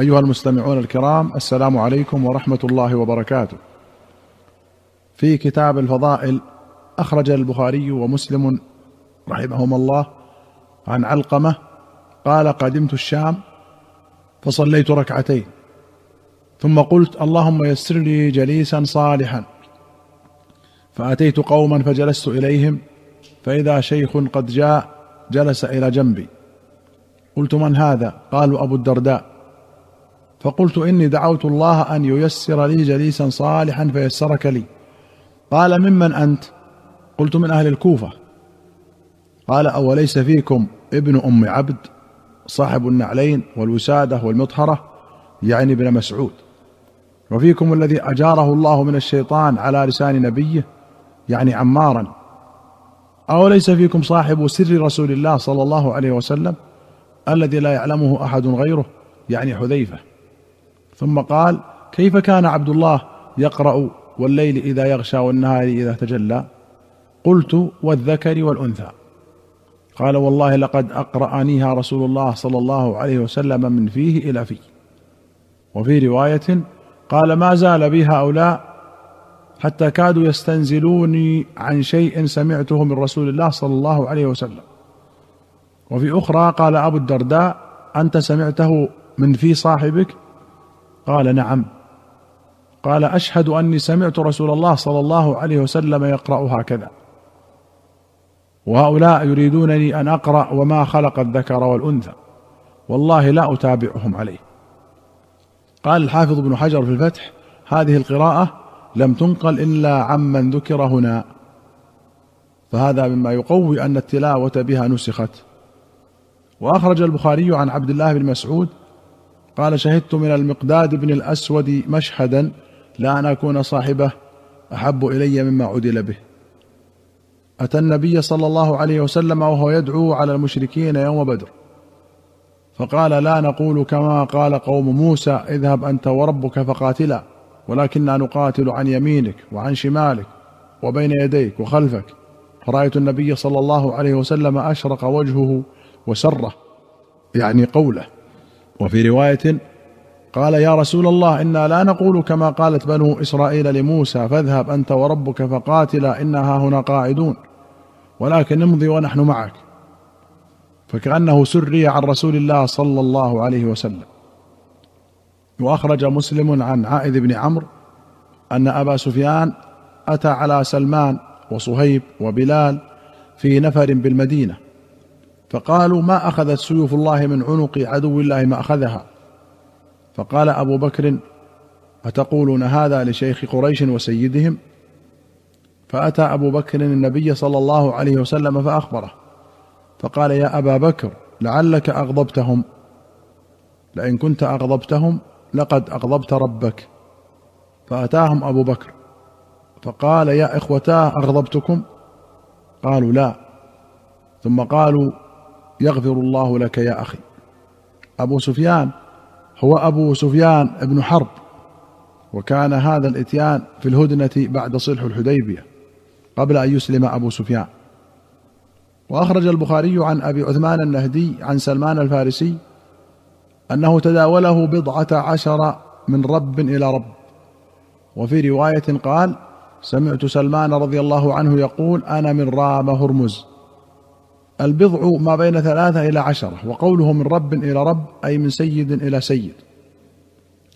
أيها المستمعون الكرام السلام عليكم ورحمة الله وبركاته. في كتاب الفضائل أخرج البخاري ومسلم رحمهما الله عن علقمة قال قدمت الشام فصليت ركعتين ثم قلت اللهم يسر لي جليسا صالحا فأتيت قوما فجلست إليهم فإذا شيخ قد جاء جلس إلى جنبي. قلت من هذا؟ قالوا أبو الدرداء فقلت إني دعوت الله أن ييسر لي جليسا صالحا فيسرك لي. قال ممن أنت؟ قلت من أهل الكوفة. قال أوليس فيكم ابن أم عبد صاحب النعلين والوسادة والمطهرة؟ يعني ابن مسعود. وفيكم الذي أجاره الله من الشيطان على لسان نبيه؟ يعني عمارا. أوليس فيكم صاحب سر رسول الله صلى الله عليه وسلم الذي لا يعلمه أحد غيره؟ يعني حذيفة. ثم قال كيف كان عبد الله يقرأ والليل إذا يغشى والنهار إذا تجلى؟ قلت والذكر والأنثى. قال والله لقد أقرأنيها رسول الله صلى الله عليه وسلم من فيه إلى فيه. وفي رواية قال ما زال بي هؤلاء حتى كادوا يستنزلوني عن شيء سمعته من رسول الله صلى الله عليه وسلم. وفي أخرى قال أبو الدرداء أنت سمعته من في صاحبك؟ قال نعم. قال أشهد أني سمعت رسول الله صلى الله عليه وسلم يقرأ هكذا. وهؤلاء يريدونني أن أقرأ وما خلق الذكر والأنثى. والله لا أتابعهم عليه. قال الحافظ ابن حجر في الفتح هذه القراءة لم تنقل إلا عمن ذكر هنا. فهذا مما يقوي أن التلاوة بها نسخت. وأخرج البخاري عن عبد الله بن مسعود قال شهدت من المقداد بن الأسود مشهدا لا أن أكون صاحبه أحب إلي مما عدل به. أتى النبي صلى الله عليه وسلم وهو يدعو على المشركين يوم بدر. فقال لا نقول كما قال قوم موسى اذهب أنت وربك فقاتلا ولكننا نقاتل عن يمينك وعن شمالك وبين يديك وخلفك. فرايت النبي صلى الله عليه وسلم أشرق وجهه وسره يعني قوله. وفي رواية قال يا رسول الله إنا لا نقول كما قالت بنو إسرائيل لموسى فاذهب أنت وربك فقاتلا إنا هنا قاعدون ولكن امضي ونحن معك. فكأنه سري عن رسول الله صلى الله عليه وسلم. وأخرج مسلم عن عائذ بن عمرو أن أبا سفيان أتى على سلمان وصهيب وبلال في نفر بالمدينة. فقالوا ما أخذت سيوف الله من عنق عدو الله ما أخذها. فقال أبو بكر أتقولون هذا لشيخ قريش وسيدهم؟ فأتى أبو بكر النبي صلى الله عليه وسلم فأخبره. فقال يا أبا بكر لعلك أغضبتهم. لئن كنت أغضبتهم لقد أغضبت ربك. فأتاهم أبو بكر. فقال يا إخوتاه أغضبتكم؟ قالوا لا. ثم قالوا يغفر الله لك يا أخي. أبو سفيان هو أبو سفيان بن حرب وكان هذا الإتيان في الهدنة بعد صلح الحديبية قبل أن يسلم أبو سفيان. وأخرج البخاري عن أبي عثمان النهدي عن سلمان الفارسي أنه تداوله بضعة عشر من رب إلى رب. وفي رواية قال سمعت سلمان رضي الله عنه يقول أنا من رام هرمز. البضع ما بين ثلاثة إلى عشرة وقوله من رب إلى رب أي من سيد إلى سيد.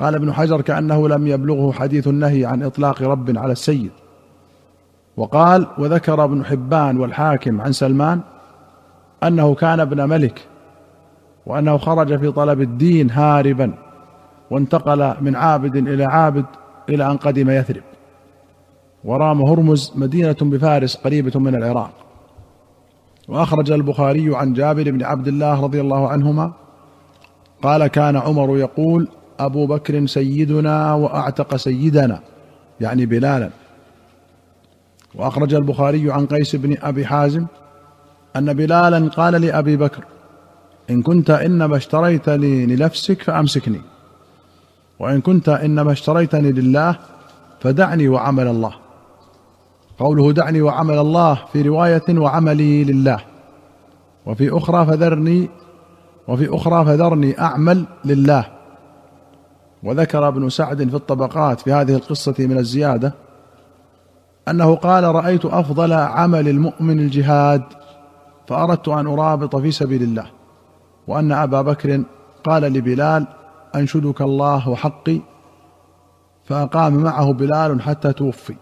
قال ابن حجر كأنه لم يبلغه حديث النهي عن إطلاق رب على السيد. وقال وذكر ابن حبان والحاكم عن سلمان أنه كان ابن ملك وأنه خرج في طلب الدين هاربا وانتقل من عابد إلى عابد إلى أن قدم يثرب. ورام هرمز مدينة بفارس قريبة من العراق. وأخرج البخاري عن جابر بن عبد الله رضي الله عنهما قال كان عمر يقول أبو بكر سيدنا وأعتق سيدنا يعني بلالا. وأخرج البخاري عن قيس بن أبي حازم أن بلالا قال لأبي بكر إن كنت إنما اشتريتني لنفسك فأمسكني وإن كنت إنما اشتريتني لله فدعني وعمل الله. قوله دعني وعمل الله في رواية وعملي لله. وفي أخرى فذرني وفي أخرى فذرني أعمل لله. وذكر ابن سعد في الطبقات في هذه القصة من الزيادة أنه قال رأيت أفضل عمل المؤمن الجهاد فأردت أن أرابط في سبيل الله. وأن أبا بكر قال لبلال أنشدك الله وحقي فأقام معه بلال حتى توفي.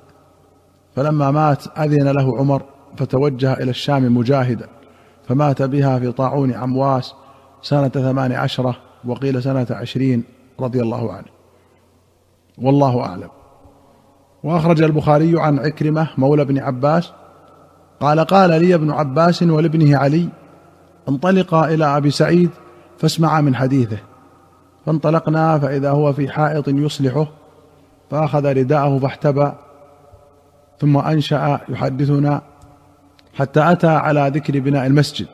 فلما مات أذن له عمر فتوجه إلى الشام مجاهدا فمات بها في طاعون عمواس سنة ثمان عشرة وقيل سنة عشرين رضي الله عنه. والله أعلم. وأخرج البخاري عن عكرمة مولى ابن عباس قال قال لي ابن عباس ولابنه علي انطلقا إلى أبي سعيد فاسمعا من حديثه. فانطلقنا فإذا هو في حائط يصلحه فأخذ رداءه فاحتبى ثم أنشأ يحدثنا حتى أتى على ذكر بناء المسجد.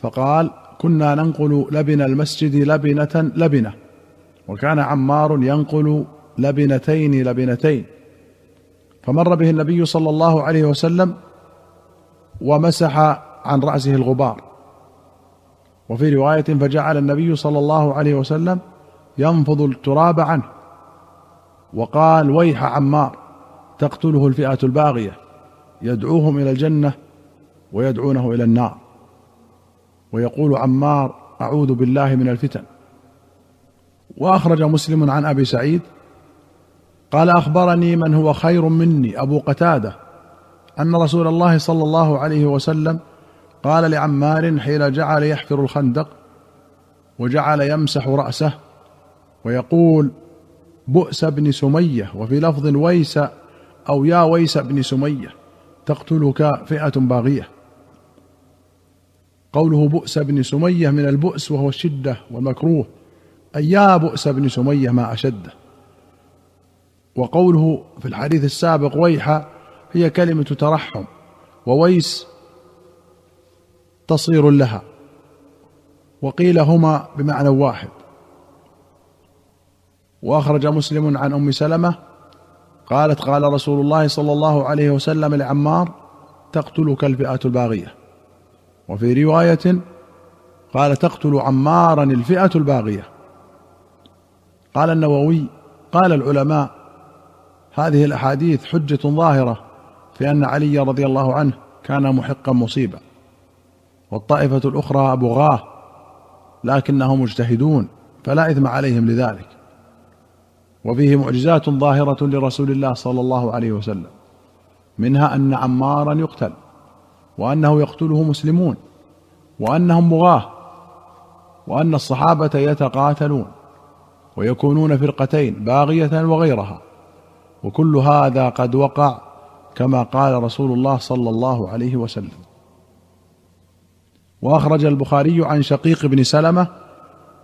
فقال كنا ننقل لبن المسجد لبنة لبنة. وكان عمار ينقل لبنتين لبنتين. فمر به النبي صلى الله عليه وسلم ومسح عن رأسه الغبار. وفي رواية فجعل النبي صلى الله عليه وسلم ينفض التراب عنه. وقال ويح عمار. تقتله الفئة الباغية يدعوهم إلى الجنة ويدعونه إلى النار. ويقول عمار أعوذ بالله من الفتن. وأخرج مسلم عن أبي سعيد قال أخبرني من هو خير مني أبو قتادة أن رسول الله صلى الله عليه وسلم قال لعمار حين جعل يحفر الخندق وجعل يمسح رأسه ويقول بؤس بن سمية وفي لفظ ويس أو يا ويس بن سمية تقتلك فئة باغية. قوله بؤس بن سمية من البؤس وهو الشدة والمكروه أي يا بؤس بن سمية ما اشده وقوله في الحديث السابق ويح هي كلمة ترحم وويس تصير لها وقيل هما بمعنى واحد. وأخرج مسلم عن أم سلمة قالت قال رسول الله صلى الله عليه وسلم لعمار تقتلك الفئه الباغية. وفي رواية قال تقتل عمارا الفئة الباغية. قال النووي قال العلماء هذه الأحاديث حجة ظاهرة في أن علي رضي الله عنه كان محقا مصيبا. والطائفة الأخرى بغاه لكنهم مجتهدون فلا إثم عليهم لذلك. وفيه معجزات ظاهرة لرسول الله صلى الله عليه وسلم منها أن عمارا يقتل وأنه يقتله مسلمون وأنهم مغاه وأن الصحابة يتقاتلون ويكونون فرقتين باغية وغيرها وكل هذا قد وقع كما قال رسول الله صلى الله عليه وسلم. وأخرج البخاري عن شقيق بن سلمة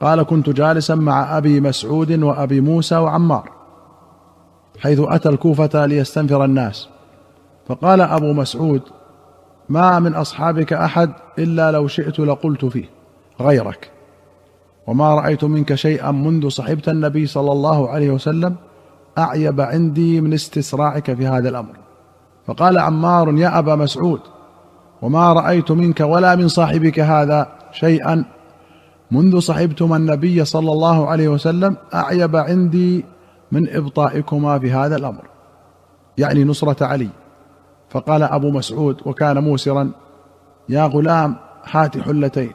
قال كنت جالسا مع أبي مسعود وأبي موسى وعمار حيث أتى الكوفة ليستنفر الناس. فقال أبو مسعود ما من أصحابك أحد إلا لو شئت لقلت فيه غيرك. وما رأيت منك شيئا منذ صحبت النبي صلى الله عليه وسلم أعيب عندي من استسراعك في هذا الأمر. فقال عمار يا أبا مسعود وما رأيت منك ولا من صاحبك هذا شيئا منذ صحبتما النبي صلى الله عليه وسلم أعيب عندي من إبطائكما في هذا الأمر. يعني نصرة علي. فقال أبو مسعود وكان موسرا يا غلام هات حلتين.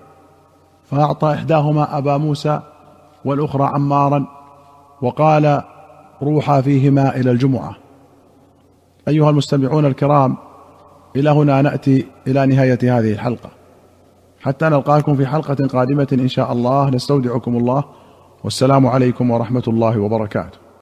فأعطى إحداهما أبا موسى والأخرى عمارا وقال روحا فيهما إلى الجمعة. أيها المستمعون الكرام إلى هنا نأتي إلى نهاية هذه الحلقة. حتى نلقاكم في حلقة قادمة إن شاء الله. نستودعكم الله. والسلام عليكم ورحمة الله وبركاته.